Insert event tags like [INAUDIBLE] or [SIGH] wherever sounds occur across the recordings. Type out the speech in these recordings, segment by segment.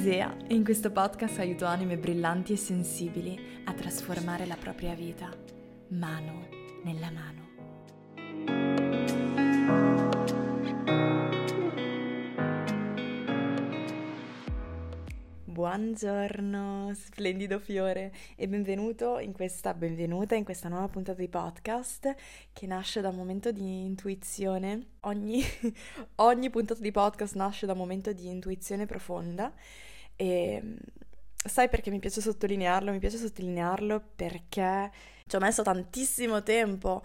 Isea e in questo podcast aiuto anime brillanti e sensibili a trasformare la propria vita mano nella mano. Buongiorno, splendido fiore e benvenuto in questa, benvenuta in questa nuova puntata di podcast che nasce da un momento di intuizione. Ogni, [LAUGHS] ogni puntata di podcast nasce da un momento di intuizione profonda e sai perché mi piace sottolinearlo? Mi piace sottolinearlo perché ci ho messo tantissimo tempo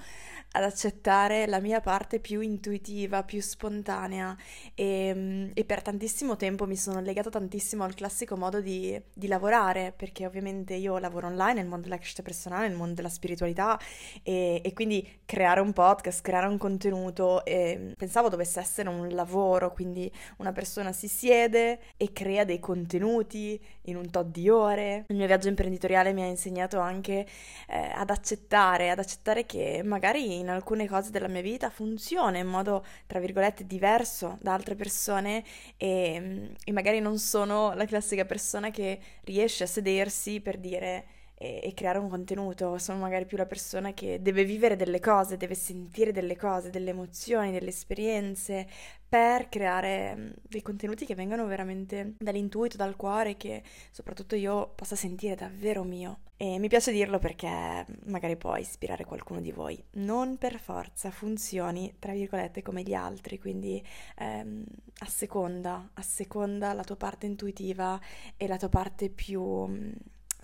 ad accettare la mia parte più intuitiva, più spontanea e, e, per tantissimo tempo mi sono legata tantissimo al classico modo di, di, lavorare, perché ovviamente io lavoro online nel mondo della crescita personale, nel mondo della spiritualità e, e quindi creare un podcast, creare un contenuto pensavo dovesse essere un lavoro, quindi una persona si siede e crea dei contenuti in un tot di ore. Il mio viaggio imprenditoriale mi ha insegnato anche eh, ad accettare, ad accettare che magari in alcune cose della mia vita funziona in modo, tra virgolette, diverso da altre persone e, e magari non sono la classica persona che riesce a sedersi per dire e, e, creare un contenuto, sono magari più la persona che deve vivere delle cose, deve sentire delle cose, delle emozioni, delle esperienze per creare mm, dei contenuti che vengano veramente dall'intuito, dal cuore, che soprattutto io possa sentire davvero mio. E mi piace dirlo perché magari può ispirare qualcuno di voi. Non per forza funzioni, tra virgolette, come gli altri, quindi ehm, a seconda, a seconda la tua parte intuitiva e la tua parte più mm,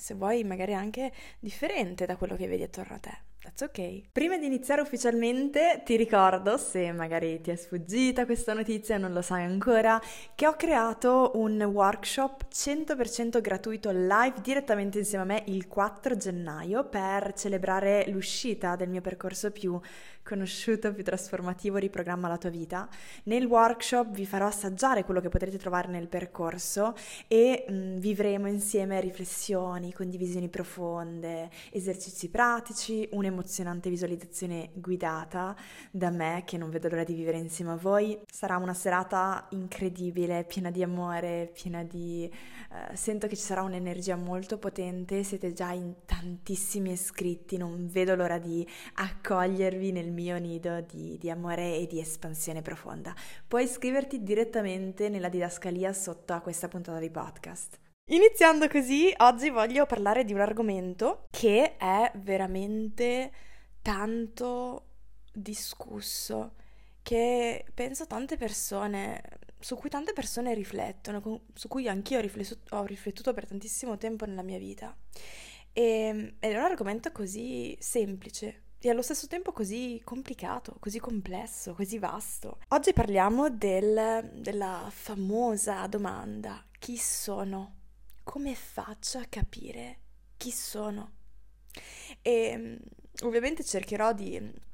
se vuoi magari anche differente da quello che vedi attorno a te. That's ok. Prima di iniziare ufficialmente ti ricordo, se magari ti è sfuggita questa notizia e non lo sai ancora, che ho creato un workshop 100% gratuito live direttamente insieme a me il 4 gennaio per celebrare l'uscita del mio percorso più conosciuto, più trasformativo, riprogramma la tua vita. Nel workshop vi farò assaggiare quello che potrete trovare nel percorso e mh, mm, vivremo insieme riflessioni, condivisioni profonde, esercizi pratici, un'emozionante visualizzazione guidata da me che non vedo l'ora di vivere insieme a voi. Sarà una serata incredibile, piena di amore, piena di... Uh, sento che ci sarà un'energia molto potente, siete già in tantissimi iscritti, non vedo l'ora di accogliervi nel mio nido di, di amore e di espansione profonda. Puoi iscriverti direttamente nella didascalia sotto a questa puntata di podcast. Iniziando così, oggi voglio parlare di un argomento che è veramente tanto discusso, che penso tante persone, su cui tante persone riflettono, su cui anch'io ho riflettuto, ho riflettuto per tantissimo tempo nella mia vita. E, ed è un argomento così semplice, e allo stesso tempo così complicato, così complesso, così vasto. Oggi parliamo del, della famosa domanda chi sono? Come faccio a capire chi sono? E ovviamente cercherò di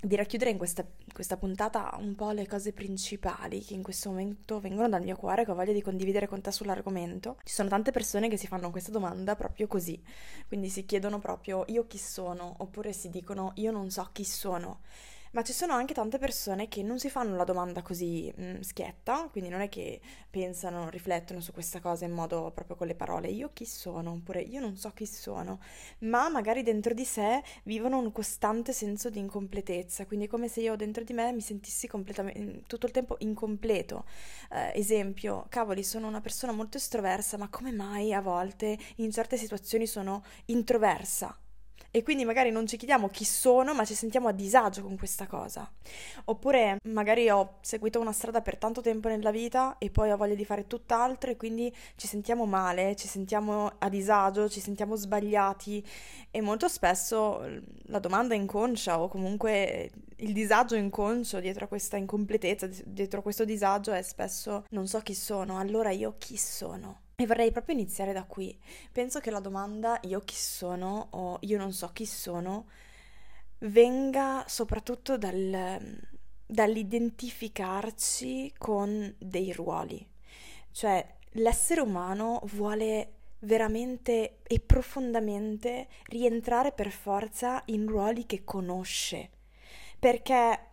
di racchiudere in questa, questa, puntata un po' le cose principali che in questo momento vengono dal mio cuore, che ho voglia di condividere con te sull'argomento. Ci sono tante persone che si fanno questa domanda proprio così, quindi si chiedono proprio io chi sono, oppure si dicono io non so chi sono ma ci sono anche tante persone che non si fanno la domanda così mh, mm, schietta, quindi non è che pensano, riflettono su questa cosa in modo proprio con le parole io chi sono, oppure io non so chi sono, ma magari dentro di sé vivono un costante senso di incompletezza, quindi è come se io dentro di me mi sentissi completamente mm, tutto il tempo incompleto. Eh, esempio, cavoli, sono una persona molto estroversa, ma come mai a volte in certe situazioni sono introversa? E quindi magari non ci chiediamo chi sono, ma ci sentiamo a disagio con questa cosa. Oppure magari ho seguito una strada per tanto tempo nella vita e poi ho voglia di fare tutt'altro e quindi ci sentiamo male, ci sentiamo a disagio, ci sentiamo sbagliati e molto spesso la domanda inconscia o comunque il disagio inconscio dietro a questa incompletezza, dietro a questo disagio è spesso non so chi sono, allora io chi sono? E vorrei proprio iniziare da qui. Penso che la domanda io chi sono o io non so chi sono venga soprattutto dal, dall'identificarci con dei ruoli. Cioè l'essere umano vuole veramente e profondamente rientrare per forza in ruoli che conosce. Perché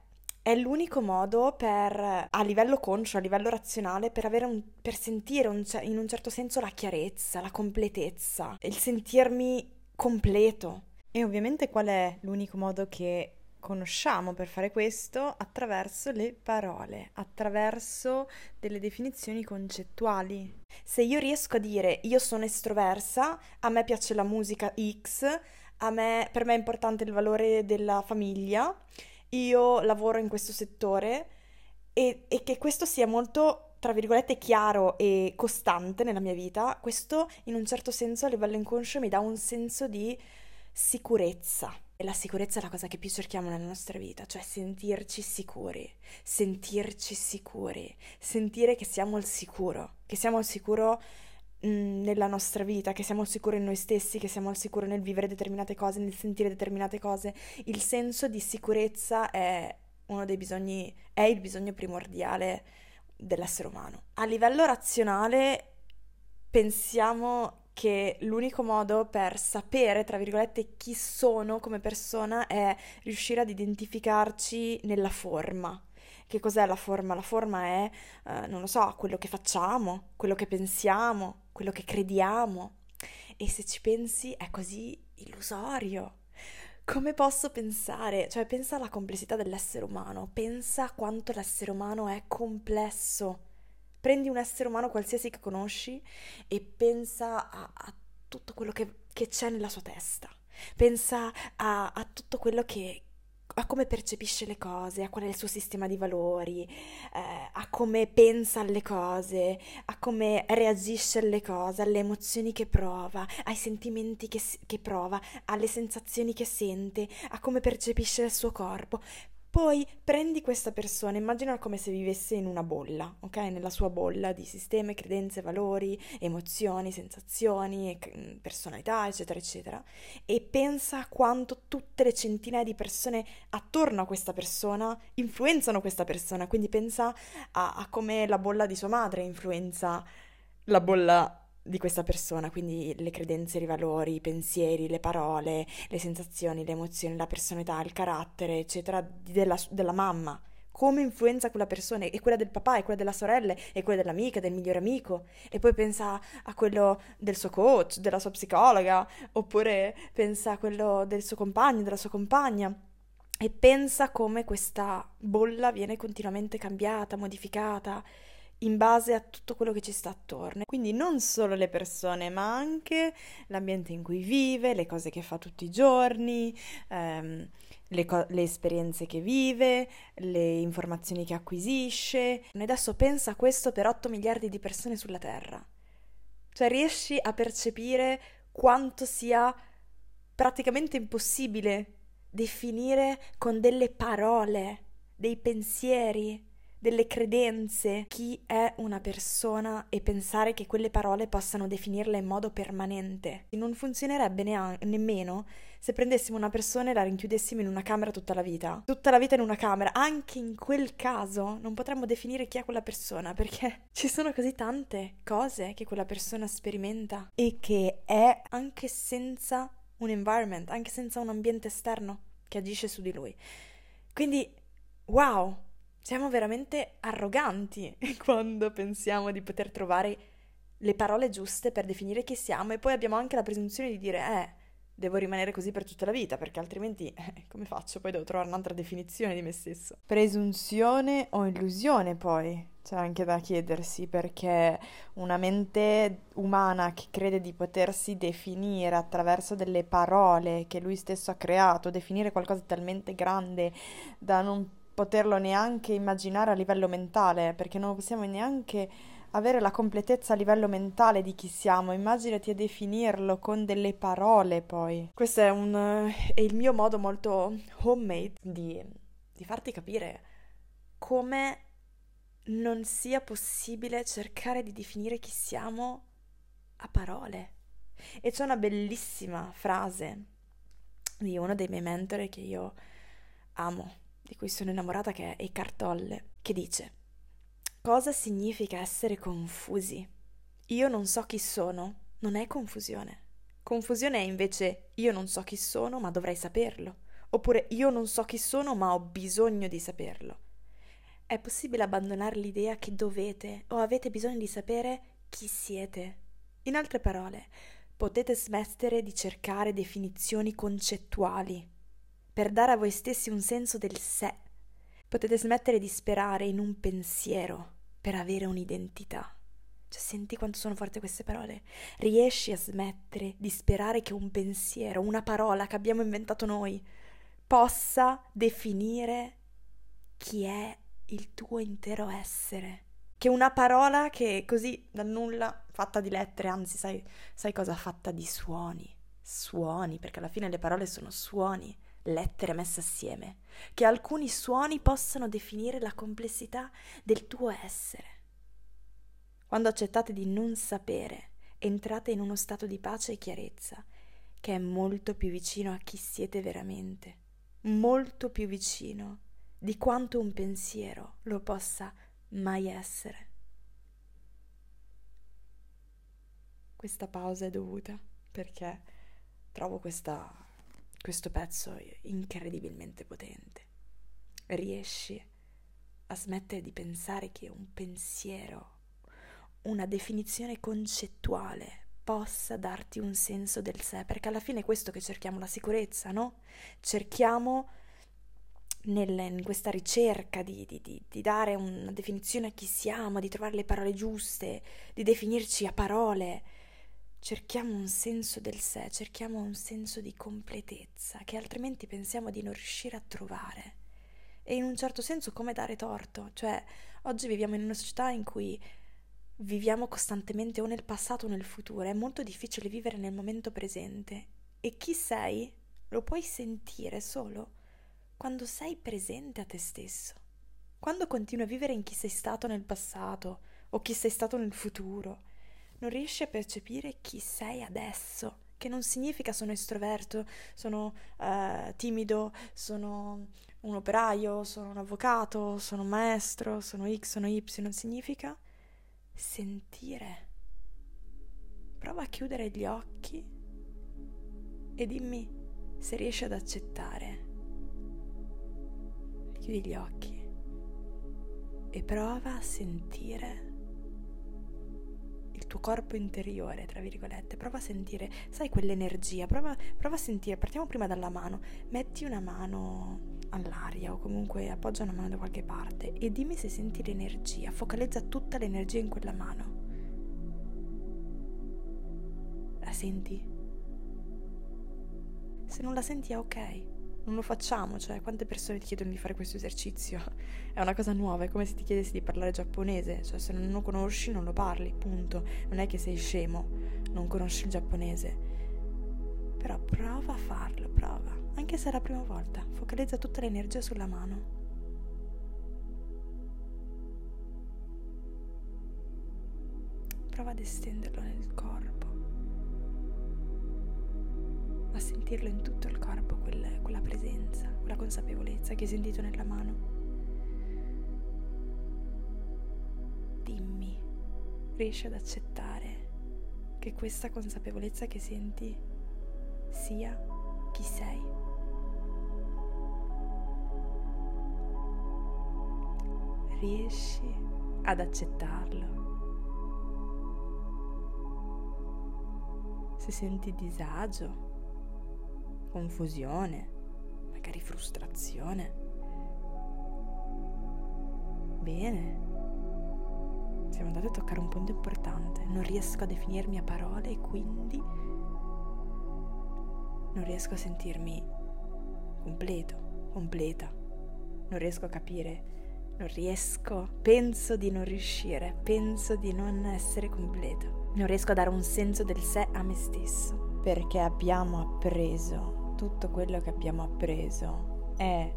è l'unico modo per, a livello conscio, a livello razionale, per, un, per sentire un, in un certo senso la chiarezza, la completezza, il sentirmi completo. E ovviamente qual è l'unico modo che conosciamo per fare questo attraverso le parole, attraverso delle definizioni concettuali. Se io riesco a dire io sono estroversa, a me piace la musica X, a me, per me è importante il valore della famiglia, io lavoro in questo settore e, e che questo sia molto tra virgolette chiaro e costante nella mia vita, questo in un certo senso a livello inconscio mi dà un senso di sicurezza. E la sicurezza è la cosa che più cerchiamo nella nostra vita, cioè sentirci sicuri, sentirci sicuri, sentire che siamo al sicuro, che siamo al sicuro nella nostra vita, che siamo al sicuro in noi stessi, che siamo al sicuro nel vivere determinate cose, nel sentire determinate cose. Il senso di sicurezza è uno dei bisogni, è il bisogno primordiale dell'essere umano. A livello razionale pensiamo che l'unico modo per sapere, tra virgolette, chi sono come persona è riuscire ad identificarci nella forma. Che cos'è la forma? La forma è, eh, non lo so, quello che facciamo, quello che pensiamo, quello che crediamo. E se ci pensi è così illusorio. Come posso pensare? Cioè, pensa alla complessità dell'essere umano, pensa quanto l'essere umano è complesso prendi un essere umano qualsiasi che conosci e pensa a, a tutto quello che, che, c'è nella sua testa, pensa a, a tutto quello che, a come percepisce le cose, a qual è il suo sistema di valori, eh, a come pensa alle cose, a come reagisce alle cose, alle emozioni che prova, ai sentimenti che, che prova, alle sensazioni che sente, a come percepisce il suo corpo. Poi prendi questa persona, immagina come se vivesse in una bolla, ok? Nella sua bolla di sistemi, credenze, valori, emozioni, sensazioni, mm, personalità, eccetera, eccetera. E pensa a quanto tutte le centinaia di persone attorno a questa persona influenzano questa persona. Quindi pensa a, a come la bolla di sua madre influenza la bolla di questa persona, quindi le credenze, i valori, i pensieri, le parole, le sensazioni, le emozioni, la personalità, il carattere, eccetera, della, della mamma. Come influenza quella persona, e quella del papà, e quella della sorella, e quella dell'amica, del migliore amico, e poi pensa a quello del suo coach, della sua psicologa, oppure pensa a quello del suo compagno, della sua compagna. E pensa come questa bolla viene continuamente cambiata, modificata, in base a tutto quello che ci sta attorno. Quindi non solo le persone, ma anche l'ambiente in cui vive, le cose che fa tutti i giorni, ehm, le, co- le, esperienze che vive, le informazioni che acquisisce. E adesso pensa a questo per 8 miliardi di persone sulla Terra. Cioè riesci a percepire quanto sia praticamente impossibile definire con delle parole, dei pensieri, delle credenze, chi è una persona e pensare che quelle parole possano definirla in modo permanente. Non funzionerebbe neanche, nemmeno se prendessimo una persona e la rinchiudessimo in una camera tutta la vita. Tutta la vita in una camera, anche in quel caso non potremmo definire chi è quella persona perché [LAUGHS] ci sono così tante cose che quella persona sperimenta e che è anche senza un environment, anche senza un ambiente esterno che agisce su di lui. Quindi, wow, siamo veramente arroganti [LAUGHS] quando pensiamo di poter trovare le parole giuste per definire chi siamo e poi abbiamo anche la presunzione di dire eh, devo rimanere così per tutta la vita perché altrimenti [LAUGHS] eh, come faccio? Poi devo trovare un'altra definizione di me stesso. Presunzione o illusione poi? C'è anche da chiedersi perché una mente umana che crede di potersi definire attraverso delle parole che lui stesso ha creato, definire qualcosa talmente grande da non poterlo neanche immaginare a livello mentale, perché non possiamo neanche avere la completezza a livello mentale di chi siamo. Immaginati a definirlo con delle parole poi. Questo è, un, è il mio modo molto homemade di, di farti capire come non sia possibile cercare di definire chi siamo a parole. E c'è una bellissima frase di uno dei miei mentori che io amo di cui sono innamorata che è Eckhart Tolle, che dice Cosa significa essere confusi? Io non so chi sono, non è confusione. Confusione è invece io non so chi sono, ma dovrei saperlo. Oppure io non so chi sono ma ho bisogno di saperlo. È possibile abbandonare l'idea che dovete o avete bisogno di sapere chi siete. In altre parole, potete smettere di cercare definizioni concettuali per dare a voi stessi un senso del sé. Potete smettere di sperare in un pensiero per avere un'identità. Cioè, senti quanto sono forti queste parole? Riesci a smettere di sperare che un pensiero, una parola che abbiamo inventato noi, possa definire chi è il tuo intero essere. Che una parola che così dal nulla, fatta di lettere, anzi sai, sai cosa? Fatta di suoni. Suoni, perché alla fine le parole sono suoni, lettere messe assieme. Che alcuni suoni possano definire la complessità del tuo essere. Quando accettate di non sapere, entrate in uno stato di pace e chiarezza, che è molto più vicino a chi siete veramente, molto più vicino di quanto un pensiero lo possa mai essere. Questa pausa è dovuta perché trovo questa, questo pezzo incredibilmente potente. Riesci a smettere di pensare che un pensiero, una definizione concettuale possa darti un senso del sé, perché alla fine è questo che cerchiamo, la sicurezza, no? Cerchiamo nel, in questa ricerca di, di, di, di, dare una definizione a chi siamo, di trovare le parole giuste, di definirci a parole, cerchiamo un senso del sé, cerchiamo un senso di completezza che altrimenti pensiamo di non riuscire a trovare. E in un certo senso come dare torto, cioè oggi viviamo in una società in cui viviamo costantemente o nel passato o nel futuro, è molto difficile vivere nel momento presente. E chi sei lo puoi sentire solo quando sei presente a te stesso, quando continui a vivere in chi sei stato nel passato o chi sei stato nel futuro, non riesci a percepire chi sei adesso, che non significa sono estroverto, sono uh, timido, sono un operaio, sono un avvocato, sono un maestro, sono X, sono Y, significa sentire. Prova a chiudere gli occhi e dimmi se riesci ad accettare Chiudi gli occhi e prova a sentire tuo corpo interiore, tra virgolette, prova a sentire, sai, quell'energia, prova, prova a sentire, partiamo prima dalla mano, metti una mano all'aria o comunque appoggia una mano da qualche parte e dimmi se senti l'energia, focalizza tutta l'energia in quella mano. La senti? Se non la senti è ok non lo facciamo, cioè quante persone ti chiedono di fare questo esercizio? [LAUGHS] È una cosa nuova, è come se ti chiedessi di parlare giapponese, cioè se non lo conosci non lo parli, punto. Non è che sei scemo, non conosci il giapponese. Però prova a farlo, prova, anche se è la prima volta, focalizza tutta l'energia sulla mano. Prova ad estenderlo nel corpo a sentirlo in tutto il corpo, quel, quella presenza, quella consapevolezza che hai sentito nella mano. Dimmi, riesci ad accettare che questa consapevolezza che senti sia chi sei? Riesci ad accettarlo? Se senti disagio, confusione, magari frustrazione. Bene. Siamo andati a toccare un punto importante. Non riesco a definirmi a parole e quindi non riesco a sentirmi completo, completa. Non riesco a capire, non riesco, penso di non riuscire, penso di non essere completo. Non riesco a dare un senso del sé a me stesso perché abbiamo appreso tutto quello che abbiamo appreso è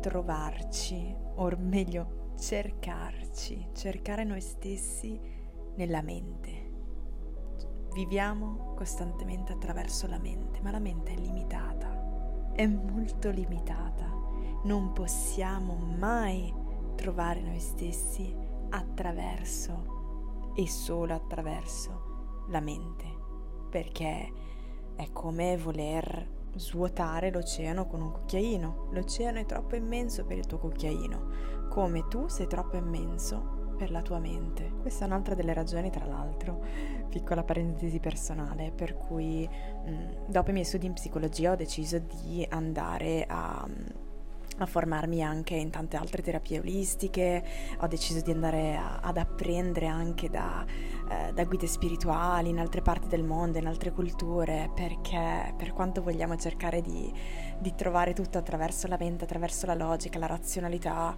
trovarci, o meglio cercarci, cercare noi stessi nella mente. Viviamo costantemente attraverso la mente, ma la mente è limitata, è molto limitata. Non possiamo mai trovare noi stessi attraverso e solo attraverso la mente, perché è come voler svuotare l'oceano con un cucchiaino. L'oceano è troppo immenso per il tuo cucchiaino, come tu sei troppo immenso per la tua mente. Questa è un'altra delle ragioni, tra l'altro, piccola parentesi personale, per cui mh, mm, dopo i miei studi in psicologia ho deciso di andare a a formarmi anche in tante altre terapie olistiche, ho deciso di andare a, ad apprendere anche da, eh, da, guide spirituali in altre parti del mondo, in altre culture, perché per quanto vogliamo cercare di, di trovare tutto attraverso la mente, attraverso la logica, la razionalità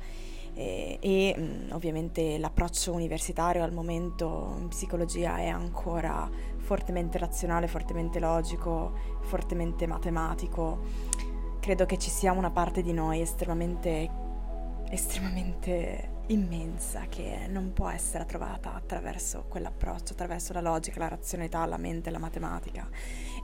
e, e mh, ovviamente l'approccio universitario al momento in psicologia è ancora fortemente razionale, fortemente logico, fortemente matematico credo che ci sia una parte di noi estremamente, estremamente immensa che non può essere trovata attraverso quell'approccio, attraverso la logica, la razionalità, la mente, la matematica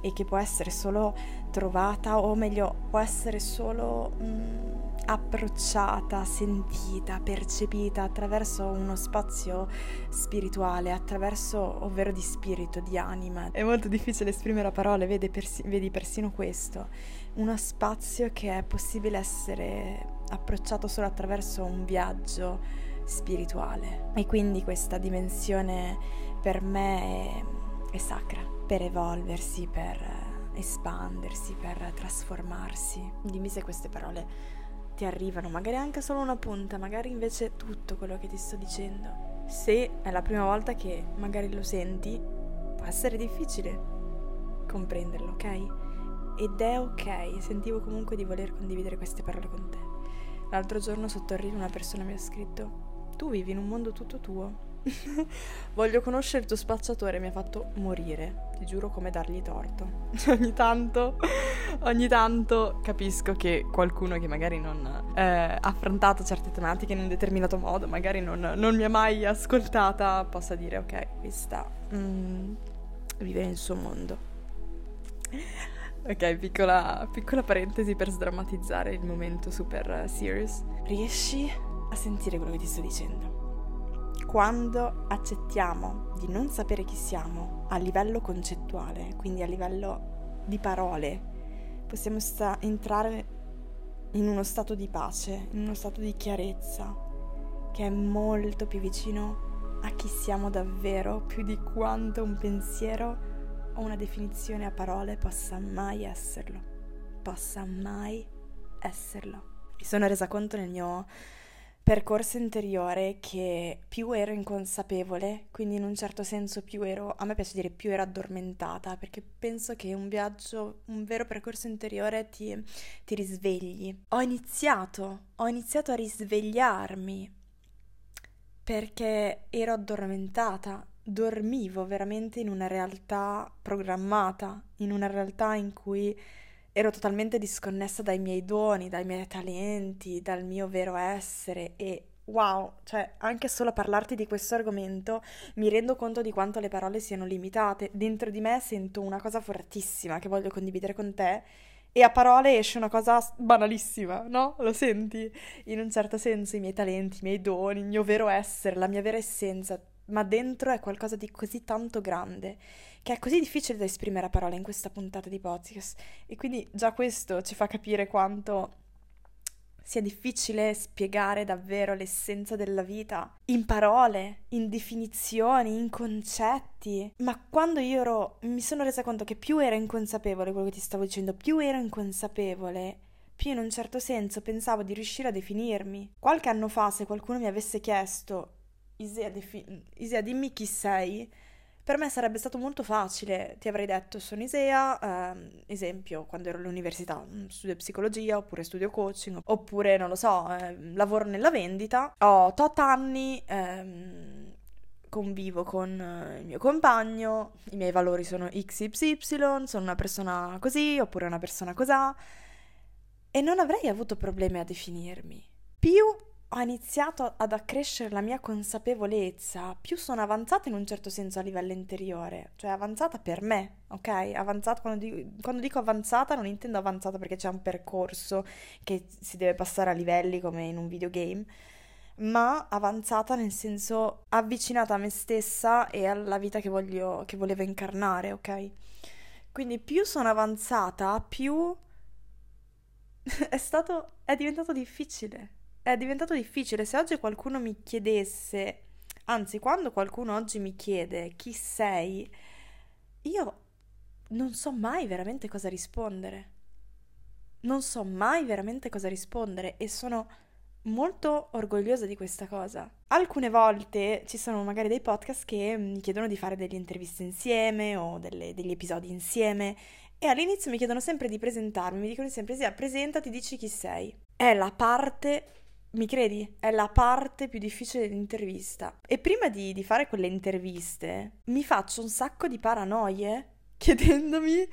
e che può essere solo trovata o meglio può essere solo mh, mm, approcciata, sentita, percepita attraverso uno spazio spirituale, attraverso ovvero di spirito, di anima. È molto difficile esprimere a parole, vedi, persi- vedi persino questo uno spazio che è possibile essere approcciato solo attraverso un viaggio spirituale. E quindi questa dimensione per me è, è sacra, per evolversi, per espandersi, per trasformarsi. Dimmi se queste parole ti arrivano, magari anche solo una punta, magari invece tutto quello che ti sto dicendo. Se è la prima volta che magari lo senti, può essere difficile comprenderlo, ok? Ed è ok, sentivo comunque di voler condividere queste parole con te. L'altro giorno sotto il rito una persona mi ha scritto, tu vivi in un mondo tutto tuo. [LAUGHS] Voglio conoscere il tuo spacciatore, mi ha fatto morire, ti giuro come dargli torto. [LAUGHS] ogni tanto, ogni tanto capisco che qualcuno che magari non ha eh, affrontato certe tematiche in un determinato modo, magari non, non mi ha mai ascoltata, possa dire ok, questa mm, vive nel suo mondo. Ok, piccola, piccola, parentesi per sdrammatizzare il momento super serious. Riesci a sentire quello che ti sto dicendo? Quando accettiamo di non sapere chi siamo a livello concettuale, quindi a livello di parole, possiamo sta- entrare in uno stato di pace, in uno stato di chiarezza, che è molto più vicino a chi siamo davvero, più di quanto un pensiero o una definizione a parole possa mai esserlo, possa mai esserlo. Mi sono resa conto nel mio percorso interiore che più ero inconsapevole, quindi in un certo senso più ero, a me piace dire più ero addormentata, perché penso che un viaggio, un vero percorso interiore ti, ti risvegli. Ho iniziato, ho iniziato a risvegliarmi perché ero addormentata dormivo veramente in una realtà programmata, in una realtà in cui ero totalmente disconnessa dai miei doni, dai miei talenti, dal mio vero essere e wow, cioè anche solo a parlarti di questo argomento mi rendo conto di quanto le parole siano limitate. Dentro di me sento una cosa fortissima che voglio condividere con te e a parole esce una cosa banalissima, no? Lo senti? In un certo senso i miei talenti, i miei doni, il mio vero essere, la mia vera essenza, ma dentro è qualcosa di così tanto grande che è così difficile da esprimere a parole in questa puntata di podcast. E quindi già questo ci fa capire quanto sia difficile spiegare davvero l'essenza della vita in parole, in definizioni, in concetti. Ma quando io ero, mi sono resa conto che più ero inconsapevole quello che ti stavo dicendo, più ero inconsapevole, più in un certo senso pensavo di riuscire a definirmi. Qualche anno fa, se qualcuno mi avesse chiesto Isea, defi- Isea, dimmi chi sei. Per me sarebbe stato molto facile, ti avrei detto sono Isea, ehm, esempio quando ero all'università, mm, studio psicologia oppure studio coaching, oppure non lo so, eh, lavoro nella vendita, ho tot anni, ehm, convivo con il mio compagno, i miei valori sono XYY, sono una persona così oppure una persona cosà e non avrei avuto problemi a definirmi. Più ho iniziato ad accrescere la mia consapevolezza, più sono avanzata in un certo senso a livello interiore, cioè avanzata per me, ok? Avanzata, quando dico, quando dico avanzata non intendo avanzata perché c'è un percorso che si deve passare a livelli come in un videogame, ma avanzata nel senso avvicinata a me stessa e alla vita che, voglio, che volevo incarnare, ok? Quindi più sono avanzata, più [LAUGHS] è stato è diventato difficile. È diventato difficile. Se oggi qualcuno mi chiedesse, anzi, quando qualcuno oggi mi chiede chi sei, io non so mai veramente cosa rispondere. Non so mai veramente cosa rispondere e sono molto orgogliosa di questa cosa. Alcune volte ci sono magari dei podcast che mi chiedono di fare delle interviste insieme o delle, degli episodi insieme e all'inizio mi chiedono sempre di presentarmi, mi dicono sempre sì, presentati, dici chi sei. È la parte, mi credi? È la parte più difficile dell'intervista. E prima di, di fare quelle interviste mi faccio un sacco di paranoie chiedendomi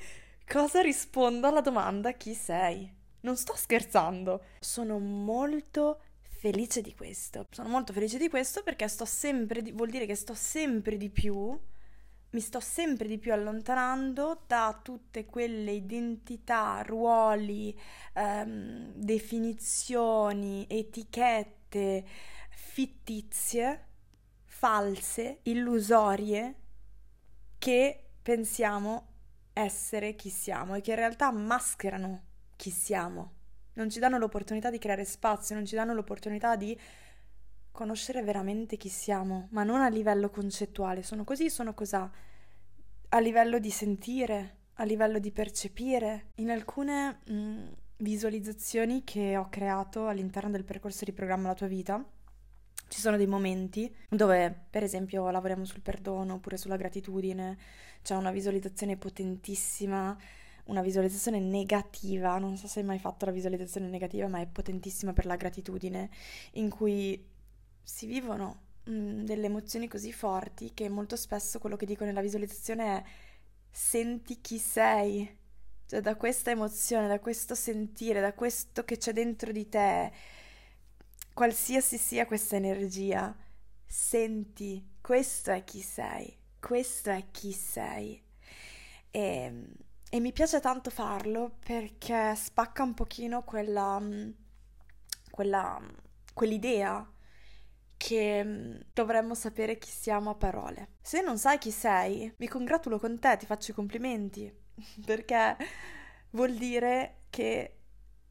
cosa rispondo alla domanda chi sei. Non sto scherzando. Sono molto felice di questo. Sono molto felice di questo perché sto sempre di, vuol dire che sto sempre di più mi sto sempre di più allontanando da tutte quelle identità, ruoli, ehm, definizioni, etichette fittizie, false, illusorie che pensiamo essere chi siamo e che in realtà mascherano chi siamo. Non ci danno l'opportunità di creare spazio, non ci danno l'opportunità di conoscere veramente chi siamo, ma non a livello concettuale, sono così, sono cosà, a livello di sentire, a livello di percepire. In alcune mh, mm, visualizzazioni che ho creato all'interno del percorso di programma La tua vita, ci sono dei momenti dove, per esempio, lavoriamo sul perdono oppure sulla gratitudine, c'è una visualizzazione potentissima una visualizzazione negativa, non so se hai mai fatto la visualizzazione negativa, ma è potentissima per la gratitudine, in cui si vivono mh, mm, delle emozioni così forti che molto spesso quello che dico nella visualizzazione è senti chi sei, cioè da questa emozione, da questo sentire, da questo che c'è dentro di te, qualsiasi sia questa energia, senti, questo è chi sei, questo è chi sei. E e mi piace tanto farlo perché spacca un pochino quella, mm, quella, mm, quell'idea che mm, dovremmo sapere chi siamo a parole. Se non sai chi sei, mi congratulo con te, ti faccio i complimenti, [LAUGHS] perché vuol dire che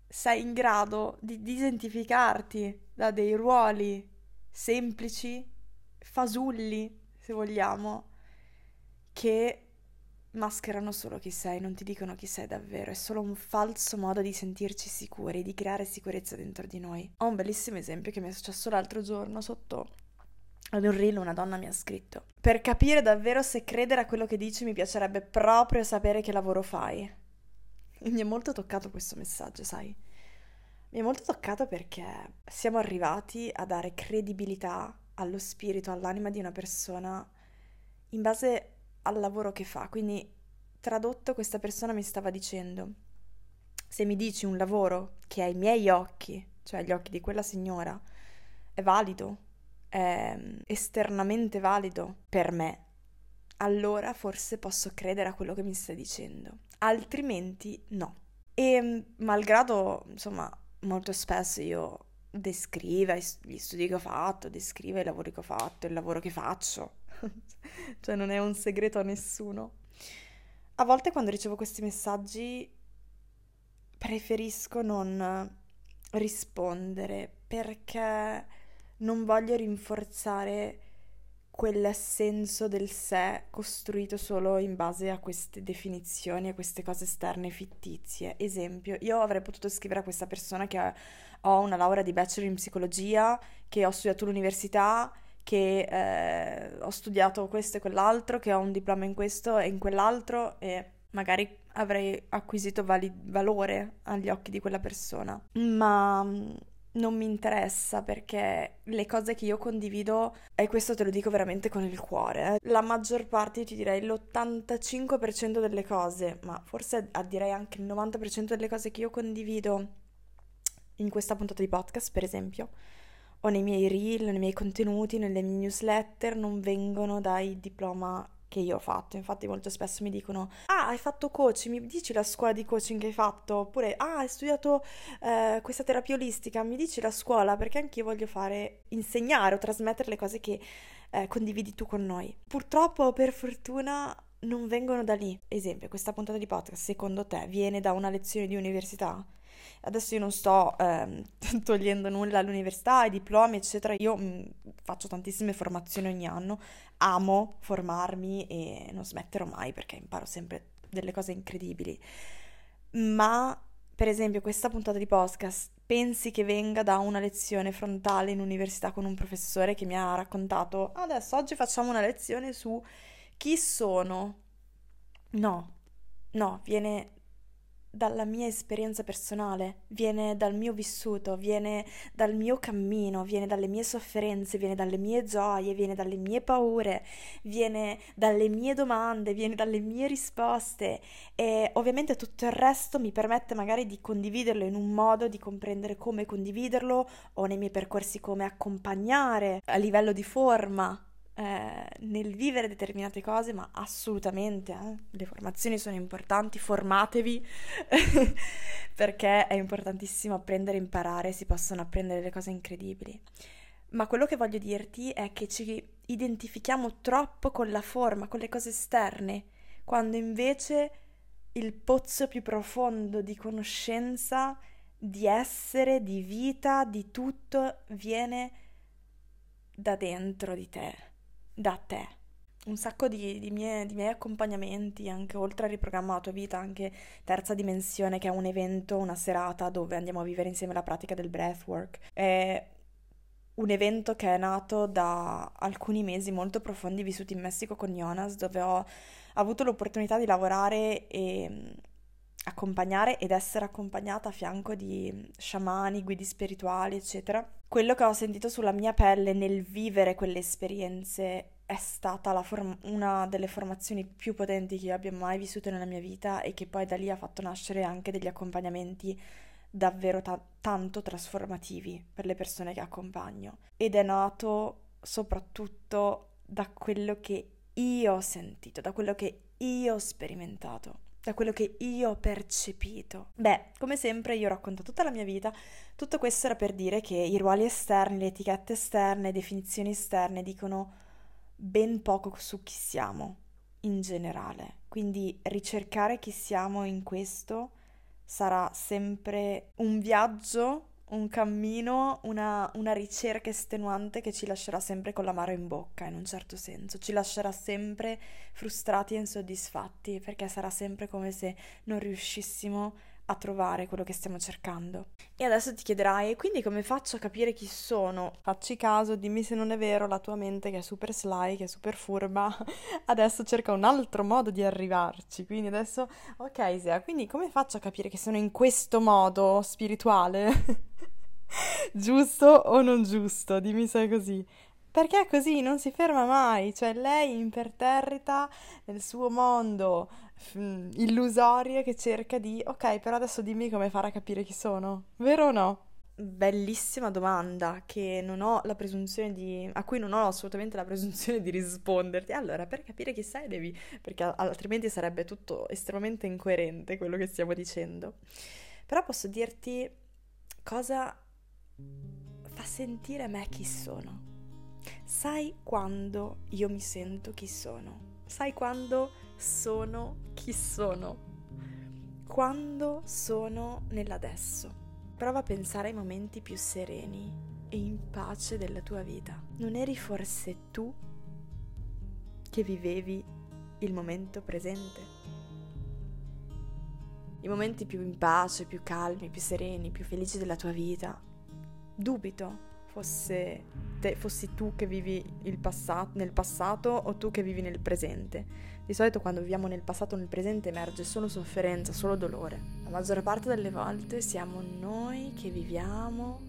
sei in grado di disidentificarti da dei ruoli semplici, fasulli, se vogliamo, che mascherano solo chi sei, non ti dicono chi sei davvero, è solo un falso modo di sentirci sicuri, di creare sicurezza dentro di noi. Ho un bellissimo esempio che mi è successo l'altro giorno sotto ad un reel una donna mi ha scritto. Per capire davvero se credere a quello che dici mi piacerebbe proprio sapere che lavoro fai. E mi è molto toccato questo messaggio, sai? Mi è molto toccato perché siamo arrivati a dare credibilità allo spirito, all'anima di una persona in base al lavoro che fa. Quindi, tradotto, questa persona mi stava dicendo, se mi dici un lavoro che ai miei occhi, cioè agli occhi di quella signora, è valido, è esternamente valido per me, allora forse posso credere a quello che mi stai dicendo, altrimenti no. E malgrado, insomma, molto spesso io descriva gli studi che ho fatto, descriva i lavori che ho fatto, il lavoro che faccio, [LAUGHS] cioè non è un segreto a nessuno. A volte quando ricevo questi messaggi preferisco non rispondere perché non voglio rinforzare quel senso del sé costruito solo in base a queste definizioni, a queste cose esterne fittizie. Esempio, io avrei potuto scrivere a questa persona che ho una laurea di bachelor in psicologia, che ho studiato all'università che eh, ho studiato questo e quell'altro, che ho un diploma in questo e in quell'altro e magari avrei acquisito vali- valore agli occhi di quella persona. Ma mm, non mi interessa perché le cose che io condivido, e questo te lo dico veramente con il cuore, eh, la maggior parte, ti direi l'85% delle cose, ma forse direi anche il 90% delle cose che io condivido in questa puntata di podcast, per esempio, o nei miei reel, nei miei contenuti, nelle mie newsletter non vengono dai diploma che io ho fatto. Infatti molto spesso mi dicono "Ah, hai fatto coaching, mi dici la scuola di coaching che hai fatto?" Oppure "Ah, hai studiato eh, questa terapia olistica, mi dici la scuola?" Perché anche io voglio fare insegnare o trasmettere le cose che eh, condividi tu con noi. Purtroppo, per fortuna, non vengono da lì. Esempio, questa puntata di podcast, secondo te, viene da una lezione di università? Adesso io non sto ehm, [LAUGHS] togliendo nulla all'università, ai diplomi, eccetera. Io mh, mm, faccio tantissime formazioni ogni anno, amo formarmi e non smetterò mai perché imparo sempre delle cose incredibili. Ma, per esempio, questa puntata di podcast pensi che venga da una lezione frontale in università con un professore che mi ha raccontato adesso oggi facciamo una lezione su chi sono. No, no, viene dalla mia esperienza personale, viene dal mio vissuto, viene dal mio cammino, viene dalle mie sofferenze, viene dalle mie gioie, viene dalle mie paure, viene dalle mie domande, viene dalle mie risposte e ovviamente tutto il resto mi permette magari di condividerlo in un modo di comprendere come condividerlo o nei miei percorsi come accompagnare a livello di forma eh, nel vivere determinate cose, ma assolutamente, eh, le formazioni sono importanti, formatevi [LAUGHS] perché è importantissimo apprendere e imparare, si possono apprendere delle cose incredibili. Ma quello che voglio dirti è che ci identifichiamo troppo con la forma, con le cose esterne, quando invece il pozzo più profondo di conoscenza, di essere, di vita, di tutto viene da dentro di te da te. Un sacco di, di, mie, di, miei accompagnamenti, anche oltre a riprogrammare la tua vita, anche terza dimensione, che è un evento, una serata dove andiamo a vivere insieme la pratica del breathwork. È un evento che è nato da alcuni mesi molto profondi vissuti in Messico con Jonas, dove ho avuto l'opportunità di lavorare e accompagnare ed essere accompagnata a fianco di sciamani, guidi spirituali, eccetera. Quello che ho sentito sulla mia pelle nel vivere quelle esperienze è stata form- una delle formazioni più potenti che io abbia mai vissuto nella mia vita e che poi da lì ha fatto nascere anche degli accompagnamenti davvero ta- tanto trasformativi per le persone che accompagno. Ed è nato soprattutto da quello che io ho sentito, da quello che io ho sperimentato da quello che io ho percepito. Beh, come sempre io racconto tutta la mia vita, tutto questo era per dire che i ruoli esterni, le etichette esterne, le definizioni esterne dicono ben poco su chi siamo in generale. Quindi ricercare chi siamo in questo sarà sempre un viaggio un cammino, una, una, ricerca estenuante che ci lascerà sempre con l'amaro in bocca, in un certo senso, ci lascerà sempre frustrati e insoddisfatti, perché sarà sempre come se non riuscissimo a trovare quello che stiamo cercando. E adesso ti chiederai, quindi come faccio a capire chi sono? Facci caso, dimmi se non è vero, la tua mente che è super sly, che è super furba, [LAUGHS] adesso cerca un altro modo di arrivarci. Quindi adesso, ok Isea, quindi come faccio a capire che sono in questo modo spirituale? [LAUGHS] [LAUGHS] giusto o non giusto? Dimmi se è così. Perché è così, non si ferma mai, cioè lei imperterrita nel suo mondo mm, illusorio che cerca di, ok, però adesso dimmi come fare a capire chi sono, vero o no? Bellissima domanda che non ho la presunzione di, a cui non ho assolutamente la presunzione di risponderti. Allora, per capire chi sei devi, perché altrimenti sarebbe tutto estremamente incoerente quello che stiamo dicendo. Però posso dirti cosa fa sentire me chi sono. Sai quando io mi sento chi sono? Sai quando sono chi sono? Quando sono nell'adesso. Prova a pensare ai momenti più sereni e in pace della tua vita. Non eri forse tu che vivevi il momento presente? I momenti più in pace, più calmi, più sereni, più felici della tua vita dubito fosse te, fossi tu che vivi passato, nel passato o tu che vivi nel presente. Di solito quando viviamo nel passato o nel presente emerge solo sofferenza, solo dolore. La maggior parte delle volte siamo noi che viviamo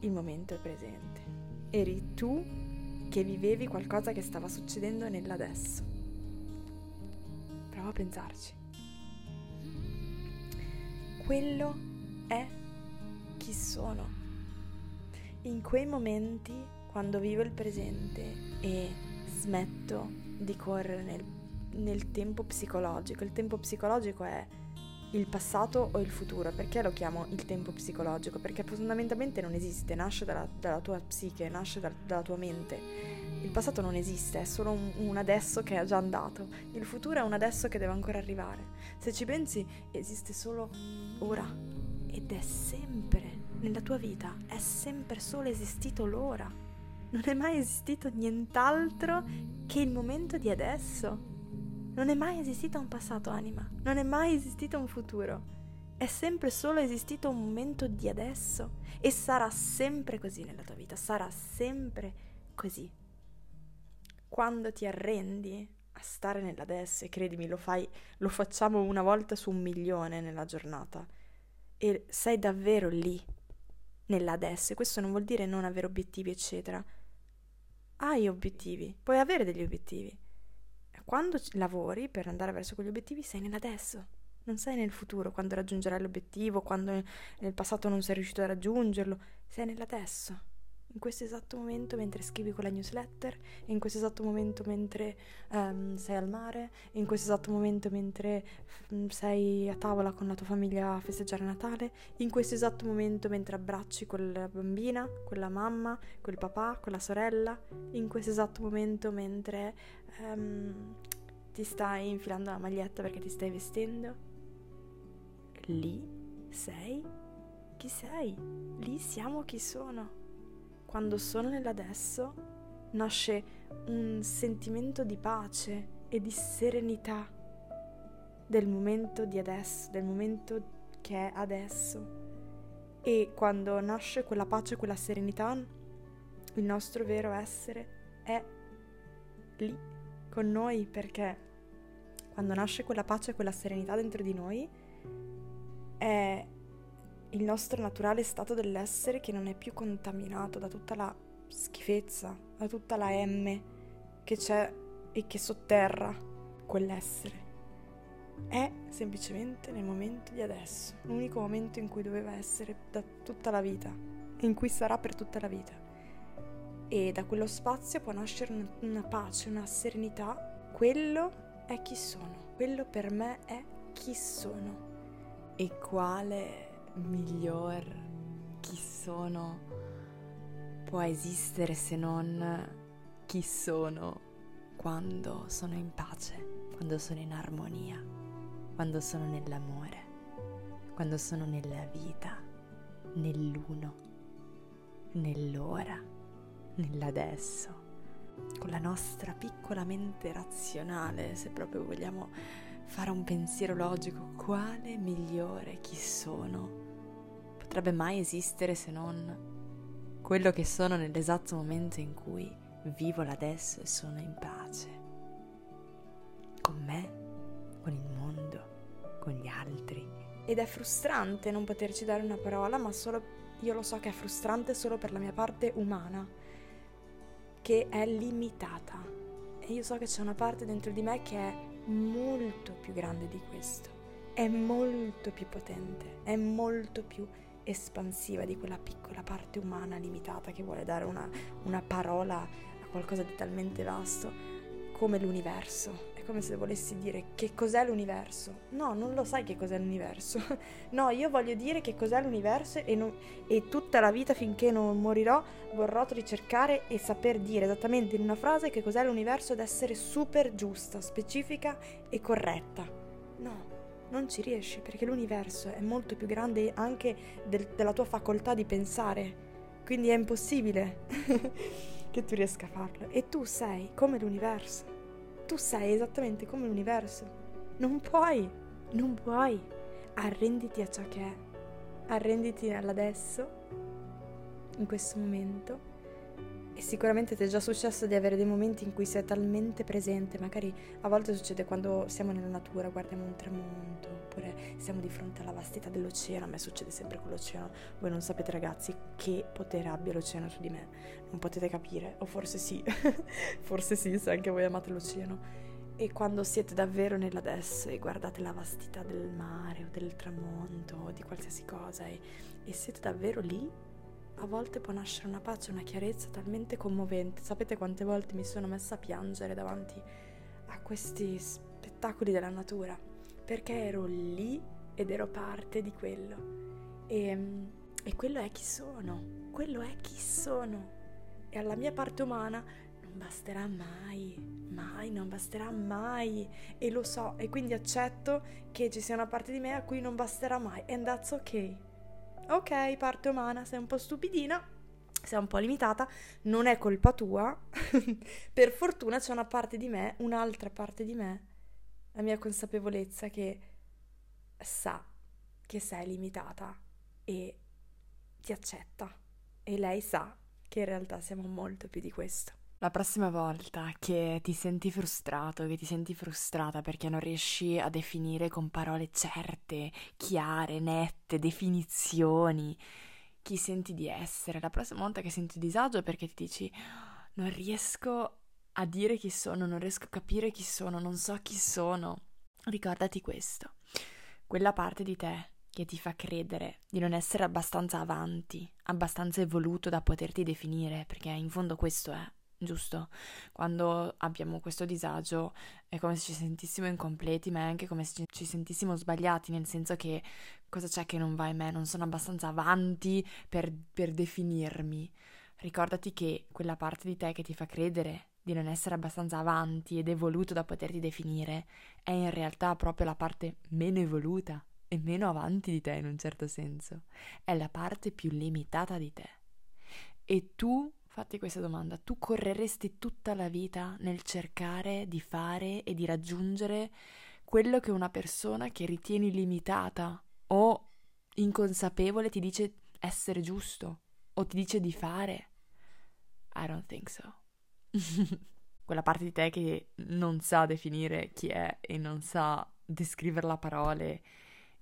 il momento presente. Eri tu che vivevi qualcosa che stava succedendo nell'adesso. Prova a pensarci. Quello è chi sono. In quei momenti, quando vivo il presente e smetto di correre nel, nel tempo psicologico, il tempo psicologico è il passato o il futuro. Perché lo chiamo il tempo psicologico? Perché fondamentalmente non esiste, nasce dalla, dalla tua psiche, nasce da, dalla tua mente Il passato non esiste, è solo un, un, adesso che è già andato. Il futuro è un adesso che deve ancora arrivare. Se ci pensi, esiste solo ora. Ed è sempre, nella tua vita, è sempre solo esistito l'ora. Non è mai esistito nient'altro che il momento di adesso. Non è mai esistito un passato, anima. Non è mai esistito un futuro. È sempre solo esistito un momento di adesso. E sarà sempre così nella tua vita. Sarà sempre così. Quando ti arrendi a stare nell'adesso, e credimi, lo fai, lo facciamo una volta su un milione nella giornata. E sei davvero lì, nell'adesso. E questo non vuol dire non avere obiettivi, eccetera. Hai obiettivi, puoi avere degli obiettivi quando lavori per andare verso quegli obiettivi sei nell'adesso, non sei nel futuro, quando raggiungerai l'obiettivo, quando nel passato non sei riuscito a raggiungerlo, sei nell'adesso. In questo esatto momento mentre scrivi quella newsletter, in questo esatto momento mentre um, sei al mare, in questo esatto momento mentre um, sei a tavola con la tua famiglia a festeggiare Natale, in questo esatto momento mentre abbracci quella bambina, quella mamma, quel papà, quella sorella, in questo esatto momento mentre um, ti stai infilando la maglietta perché ti stai vestendo, lì sei chi sei, lì siamo chi sono. Quando sono nell'adesso nasce un sentimento di pace e di serenità del momento di adesso, del momento che è adesso. E quando nasce quella pace, quella serenità, il nostro vero essere è lì con noi perché quando nasce quella pace quella serenità dentro di noi è il nostro naturale stato dell'essere che non è più contaminato da tutta la schifezza, da tutta la M che c'è e che sotterra quell'essere. È semplicemente nel momento di adesso, l'unico momento in cui doveva essere da tutta la vita, in cui sarà per tutta la vita e da quello spazio può nascere una, pace, una serenità. Quello è chi sono, quello per me è chi sono. E quale miglior chi sono può esistere se non chi sono quando sono in pace, quando sono in armonia, quando sono nell'amore, quando sono nella vita, nell'uno, nell'ora nell'adesso, con la nostra piccola mente razionale, se proprio vogliamo fare un pensiero logico, quale migliore chi sono potrebbe mai esistere se non quello che sono nell'esatto momento in cui vivo l'adesso e sono in pace con me, con il mondo, con gli altri. Ed è frustrante non poterci dare una parola, ma solo io lo so che è frustrante solo per la mia parte umana che è limitata. E io so che c'è una parte dentro di me che è molto più grande di questo, è molto più potente, è molto più espansiva di quella piccola parte umana limitata che vuole dare una, una parola a qualcosa di talmente vasto come l'universo come se volessi dire che cos'è l'universo. No, non lo sai che cos'è l'universo. [LAUGHS] no, io voglio dire che cos'è l'universo e, non, e tutta la vita finché non morirò vorrò ricercare e saper dire esattamente in una frase che cos'è l'universo ed essere super giusta, specifica e corretta. No, non ci riesci perché l'universo è molto più grande anche del, della tua facoltà di pensare. Quindi è impossibile [LAUGHS] che tu riesca a farlo. E tu sei come l'universo tu sei esattamente come l'universo. Non puoi, non puoi. Arrenditi a ciò che è. Arrenditi all'adesso, in questo momento. E sicuramente ti è già successo di avere dei momenti in cui sei talmente presente, magari a volte succede quando siamo nella natura, guardiamo un tramonto, oppure siamo di fronte alla vastità dell'oceano, a me succede sempre con l'oceano, voi non sapete ragazzi che potere abbia l'oceano su di me, non potete capire, o forse sì, [LAUGHS] forse sì se anche voi amate l'oceano. E quando siete davvero nell'adesso e guardate la vastità del mare o del tramonto o di qualsiasi cosa e, e siete davvero lì, a volte può nascere una pace, una chiarezza talmente commovente. Sapete quante volte mi sono messa a piangere davanti a questi spettacoli della natura? Perché ero lì ed ero parte di quello. E, e quello è chi sono, quello è chi sono. E alla mia parte umana non basterà mai, mai, non basterà mai. E lo so, e quindi accetto che ci sia una parte di me a cui non basterà mai. And that's ok. Ok, parte umana, sei un po' stupidina, sei un po' limitata, non è colpa tua. [LAUGHS] per fortuna c'è una parte di me, un'altra parte di me, la mia consapevolezza che sa che sei limitata e ti accetta. E lei sa che in realtà siamo molto più di questo. La prossima volta che ti senti frustrato, che ti senti frustrata perché non riesci a definire con parole certe, chiare, nette, definizioni chi senti di essere, la prossima volta che senti disagio perché ti dici non riesco a dire chi sono, non riesco a capire chi sono, non so chi sono, ricordati questo. Quella parte di te che ti fa credere di non essere abbastanza avanti, abbastanza evoluto da poterti definire, perché in fondo questo è giusto? Quando abbiamo questo disagio è come se ci sentissimo incompleti, ma è anche come se ci sentissimo sbagliati, nel senso che cosa c'è che non va in me? Non sono abbastanza avanti per, per definirmi. Ricordati che quella parte di te che ti fa credere di non essere abbastanza avanti ed evoluto da poterti definire è in realtà proprio la parte meno evoluta e meno avanti di te in un certo senso. È la parte più limitata di te. E tu Fatti questa domanda, tu correresti tutta la vita nel cercare di fare e di raggiungere quello che una persona che ritieni limitata o inconsapevole ti dice essere giusto o ti dice di fare? I don't think so. [LAUGHS] Quella parte di te che non sa definire chi è e non sa descriverla a parole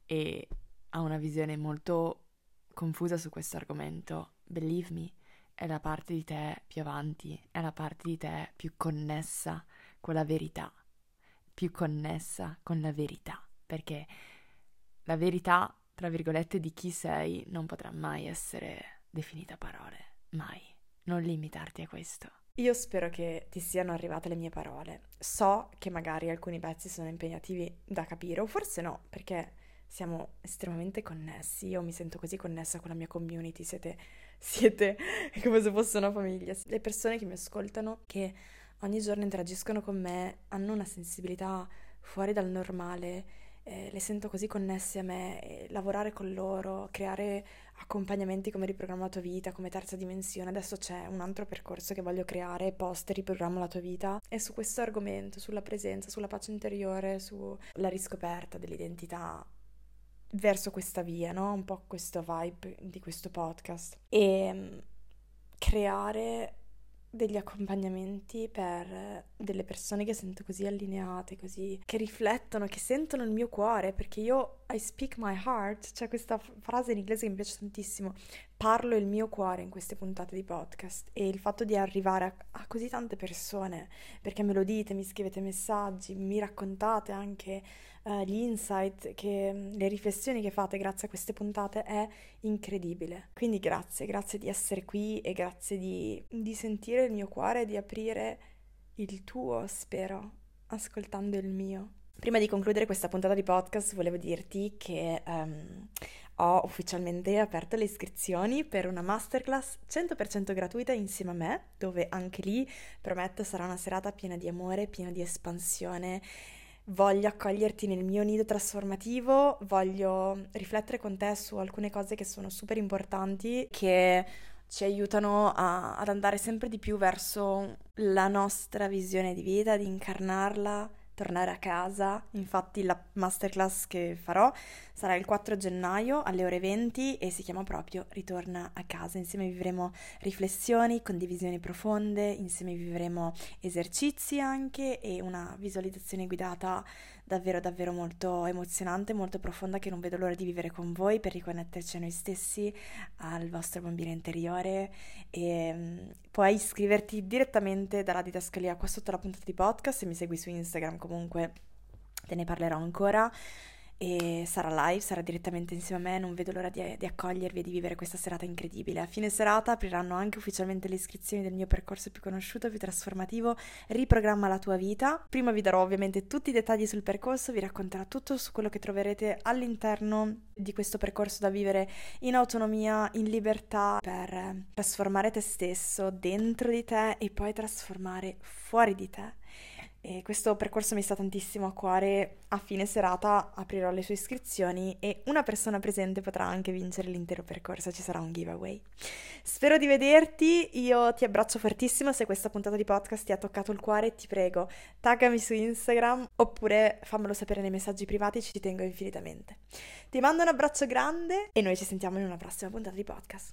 e ha una visione molto confusa su questo argomento, believe me, è la parte di te più avanti, è la parte di te più connessa con la verità, più connessa con la verità, perché la verità, tra virgolette, di chi sei non potrà mai essere definita parole, mai. Non limitarti a questo. Io spero che ti siano arrivate le mie parole. So che magari alcuni pezzi sono impegnativi da capire, o forse no, perché siamo estremamente connessi. Io mi sento così connessa con la mia community, siete siete come se fosse una famiglia. Le persone che mi ascoltano, che ogni giorno interagiscono con me, hanno una sensibilità fuori dal normale, eh, le sento così connesse a me, lavorare con loro, creare accompagnamenti come riprogramma la tua vita, come terza dimensione. Adesso c'è un altro percorso che voglio creare, post riprogramma la tua vita, e su questo argomento, sulla presenza, sulla pace interiore, sulla riscoperta dell'identità verso questa via, no? Un po' questo vibe di questo podcast. E mm, creare degli accompagnamenti per delle persone che sento così allineate, così che riflettono, che sentono il mio cuore, perché io I speak my heart, c'è questa frase in inglese che mi piace tantissimo, parlo il mio cuore in queste puntate di podcast e il fatto di arrivare a, a così tante persone, perché me lo dite, mi scrivete messaggi, mi raccontate anche uh, gli insight, che, le riflessioni che fate grazie a queste puntate è incredibile. Quindi grazie, grazie di essere qui e grazie di, di sentire il mio cuore, di aprire il tuo, spero, ascoltando il mio. Prima di concludere questa puntata di podcast volevo dirti che um, ho ufficialmente aperto le iscrizioni per una masterclass 100% gratuita insieme a me, dove anche lì prometto sarà una serata piena di amore, piena di espansione. Voglio accoglierti nel mio nido trasformativo, voglio riflettere con te su alcune cose che sono super importanti, che ci aiutano a, ad andare sempre di più verso la nostra visione di vita, di incarnarla tornare a casa. Infatti la masterclass che farò sarà il 4 gennaio alle ore 20 e si chiama proprio Ritorna a casa. Insieme vivremo riflessioni, condivisioni profonde, insieme vivremo esercizi anche e una visualizzazione guidata davvero davvero molto emozionante, molto profonda che non vedo l'ora di vivere con voi per riconnetterci a noi stessi, al vostro bambino interiore. E um, puoi iscriverti direttamente dalla didascalia qua sotto la puntata di podcast se mi segui su Instagram comunque te ne parlerò ancora e sarà live, sarà direttamente insieme a me, non vedo l'ora di, di, accogliervi e di vivere questa serata incredibile. A fine serata apriranno anche ufficialmente le iscrizioni del mio percorso più conosciuto, più trasformativo, Riprogramma la tua vita. Prima vi darò ovviamente tutti i dettagli sul percorso, vi racconterò tutto su quello che troverete all'interno di questo percorso da vivere in autonomia, in libertà, per trasformare te stesso dentro di te e poi trasformare fuori di te. E questo percorso mi sta tantissimo a cuore. A fine serata aprirò le sue iscrizioni e una persona presente potrà anche vincere l'intero percorso, ci sarà un giveaway. Spero di vederti, io ti abbraccio fortissimo, se questa puntata di podcast ti ha toccato il cuore ti prego taggami su Instagram oppure fammelo sapere nei messaggi privati, ci tengo infinitamente. Ti mando un abbraccio grande e noi ci sentiamo in una prossima puntata di podcast.